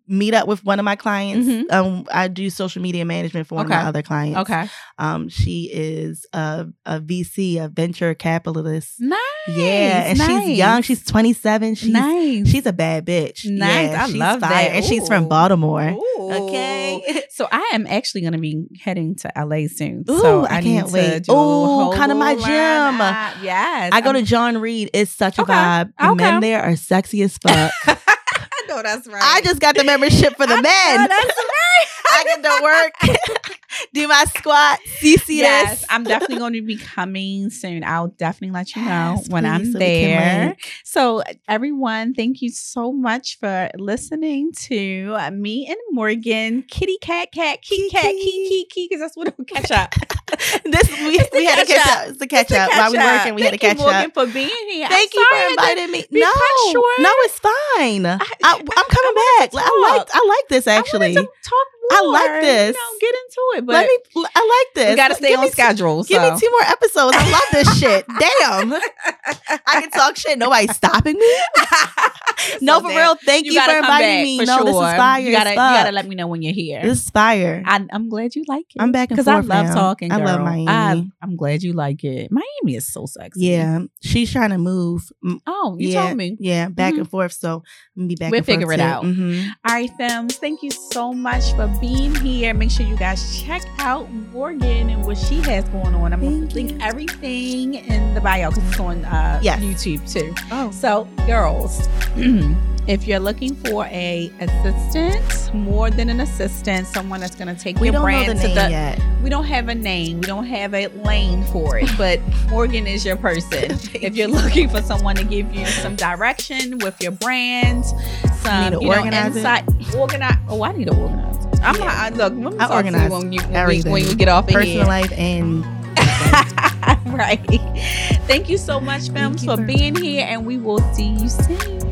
[SPEAKER 2] meet up with one of my clients.
[SPEAKER 3] Mhm.
[SPEAKER 2] Um, I do social media management for one of my other clients.
[SPEAKER 3] Okay.
[SPEAKER 2] Um, she is a a VC, a venture capitalist.
[SPEAKER 3] Nice.
[SPEAKER 2] Yeah, and she's young. She's 27. She's
[SPEAKER 3] nice.
[SPEAKER 2] she's a bad bitch.
[SPEAKER 3] Nice.
[SPEAKER 2] Yeah,
[SPEAKER 3] I
[SPEAKER 2] she's
[SPEAKER 3] love
[SPEAKER 2] fire.
[SPEAKER 3] that.
[SPEAKER 2] And she's from Baltimore.
[SPEAKER 3] Ooh.
[SPEAKER 2] Okay.
[SPEAKER 3] So I am actually going to be heading to LA soon.
[SPEAKER 2] Ooh,
[SPEAKER 3] so
[SPEAKER 2] I
[SPEAKER 3] I,
[SPEAKER 2] can't wait.
[SPEAKER 3] To
[SPEAKER 2] Ooh, kinda my gym.
[SPEAKER 3] Yes.
[SPEAKER 2] I go to
[SPEAKER 3] I'm-
[SPEAKER 2] John Reed. It's such a
[SPEAKER 3] Okay.
[SPEAKER 2] vibe. The
[SPEAKER 3] Okay.
[SPEAKER 2] men there are sexy as fuck.
[SPEAKER 3] I know that's right.
[SPEAKER 2] I just got the membership for the
[SPEAKER 3] I
[SPEAKER 2] men.
[SPEAKER 3] that's
[SPEAKER 2] I get to work, do my squat, CCS.
[SPEAKER 3] yes. I'm definitely going to be coming soon. I'll definitely let you know
[SPEAKER 2] Yes,
[SPEAKER 3] when I'm
[SPEAKER 2] so
[SPEAKER 3] there. So, everyone, thank you so much for listening to me and Morgan, Kitty Cat Cat, Kitty Cat,
[SPEAKER 2] Kiki.
[SPEAKER 3] Kiki because that's what we'll catch up.
[SPEAKER 2] This we, we had to
[SPEAKER 3] catch up.
[SPEAKER 2] up. It's the catch
[SPEAKER 3] a
[SPEAKER 2] up. While we
[SPEAKER 3] up.
[SPEAKER 2] working, we had to
[SPEAKER 3] Thank
[SPEAKER 2] catch
[SPEAKER 3] you, Morgan,
[SPEAKER 2] up.
[SPEAKER 3] for being here.
[SPEAKER 2] Thank
[SPEAKER 3] I'm
[SPEAKER 2] you for inviting me. No, no, it's fine. I,
[SPEAKER 3] I-
[SPEAKER 2] am coming back. I like. I like this actually.
[SPEAKER 3] talk
[SPEAKER 2] I like this.
[SPEAKER 3] You know, get into it, but
[SPEAKER 2] Let me. I like this.
[SPEAKER 3] we got to stay
[SPEAKER 2] Give
[SPEAKER 3] on
[SPEAKER 2] me two-
[SPEAKER 3] schedule.
[SPEAKER 2] Give me two more episodes. I love this shit. Damn. I can talk shit. Nobody's stopping me. no, for
[SPEAKER 3] then
[SPEAKER 2] real. Thank you,
[SPEAKER 3] gotta
[SPEAKER 2] for
[SPEAKER 3] come
[SPEAKER 2] inviting me.
[SPEAKER 3] for
[SPEAKER 2] no, this is fire.
[SPEAKER 3] You gotta, you gotta let me know when you're here.
[SPEAKER 2] This is fire.
[SPEAKER 3] I, I'm glad you like it.
[SPEAKER 2] I'm back and
[SPEAKER 3] because I love
[SPEAKER 2] now.
[SPEAKER 3] talking.
[SPEAKER 2] I love
[SPEAKER 3] girl.
[SPEAKER 2] Miami.
[SPEAKER 3] I, I'm glad you like it. Miami is so sexy.
[SPEAKER 2] yeah, she's trying to move.
[SPEAKER 3] Oh, you
[SPEAKER 2] yeah,
[SPEAKER 3] told me.
[SPEAKER 2] Yeah, back
[SPEAKER 3] Mhm.
[SPEAKER 2] and forth. So I'm gonna be back.
[SPEAKER 3] We'll
[SPEAKER 2] and forth
[SPEAKER 3] figure it
[SPEAKER 2] too.
[SPEAKER 3] out.
[SPEAKER 2] Mhm.
[SPEAKER 3] All right, femmes. Thank you so much for being here. Make sure you guys check out Morgan and what she has going on. I'm going to link everything in the bio because it's on uh,
[SPEAKER 2] Yes.
[SPEAKER 3] YouTube too.
[SPEAKER 2] Oh,
[SPEAKER 3] So, girls, if you're looking for a assistant, more than an assistant, someone that's going to take
[SPEAKER 2] we
[SPEAKER 3] your brand
[SPEAKER 2] the
[SPEAKER 3] to the
[SPEAKER 2] yet.
[SPEAKER 3] we don't have a name. We don't have a lane for it, but Morgan is your person. if you're looking for someone to give you some direction with your brand, some you know,
[SPEAKER 2] organize
[SPEAKER 3] insight, organize. Oh, I need to organize. I'm
[SPEAKER 2] Yeah.
[SPEAKER 3] not. I, look, let me
[SPEAKER 2] I
[SPEAKER 3] talk to you
[SPEAKER 2] organize
[SPEAKER 3] when you
[SPEAKER 2] everything.
[SPEAKER 3] when you get off of
[SPEAKER 2] Personal
[SPEAKER 3] here.
[SPEAKER 2] life and
[SPEAKER 3] right. Thank you so much,
[SPEAKER 2] Thank
[SPEAKER 3] femmes,
[SPEAKER 2] you
[SPEAKER 3] for
[SPEAKER 2] for-
[SPEAKER 3] being here, and we will see you soon.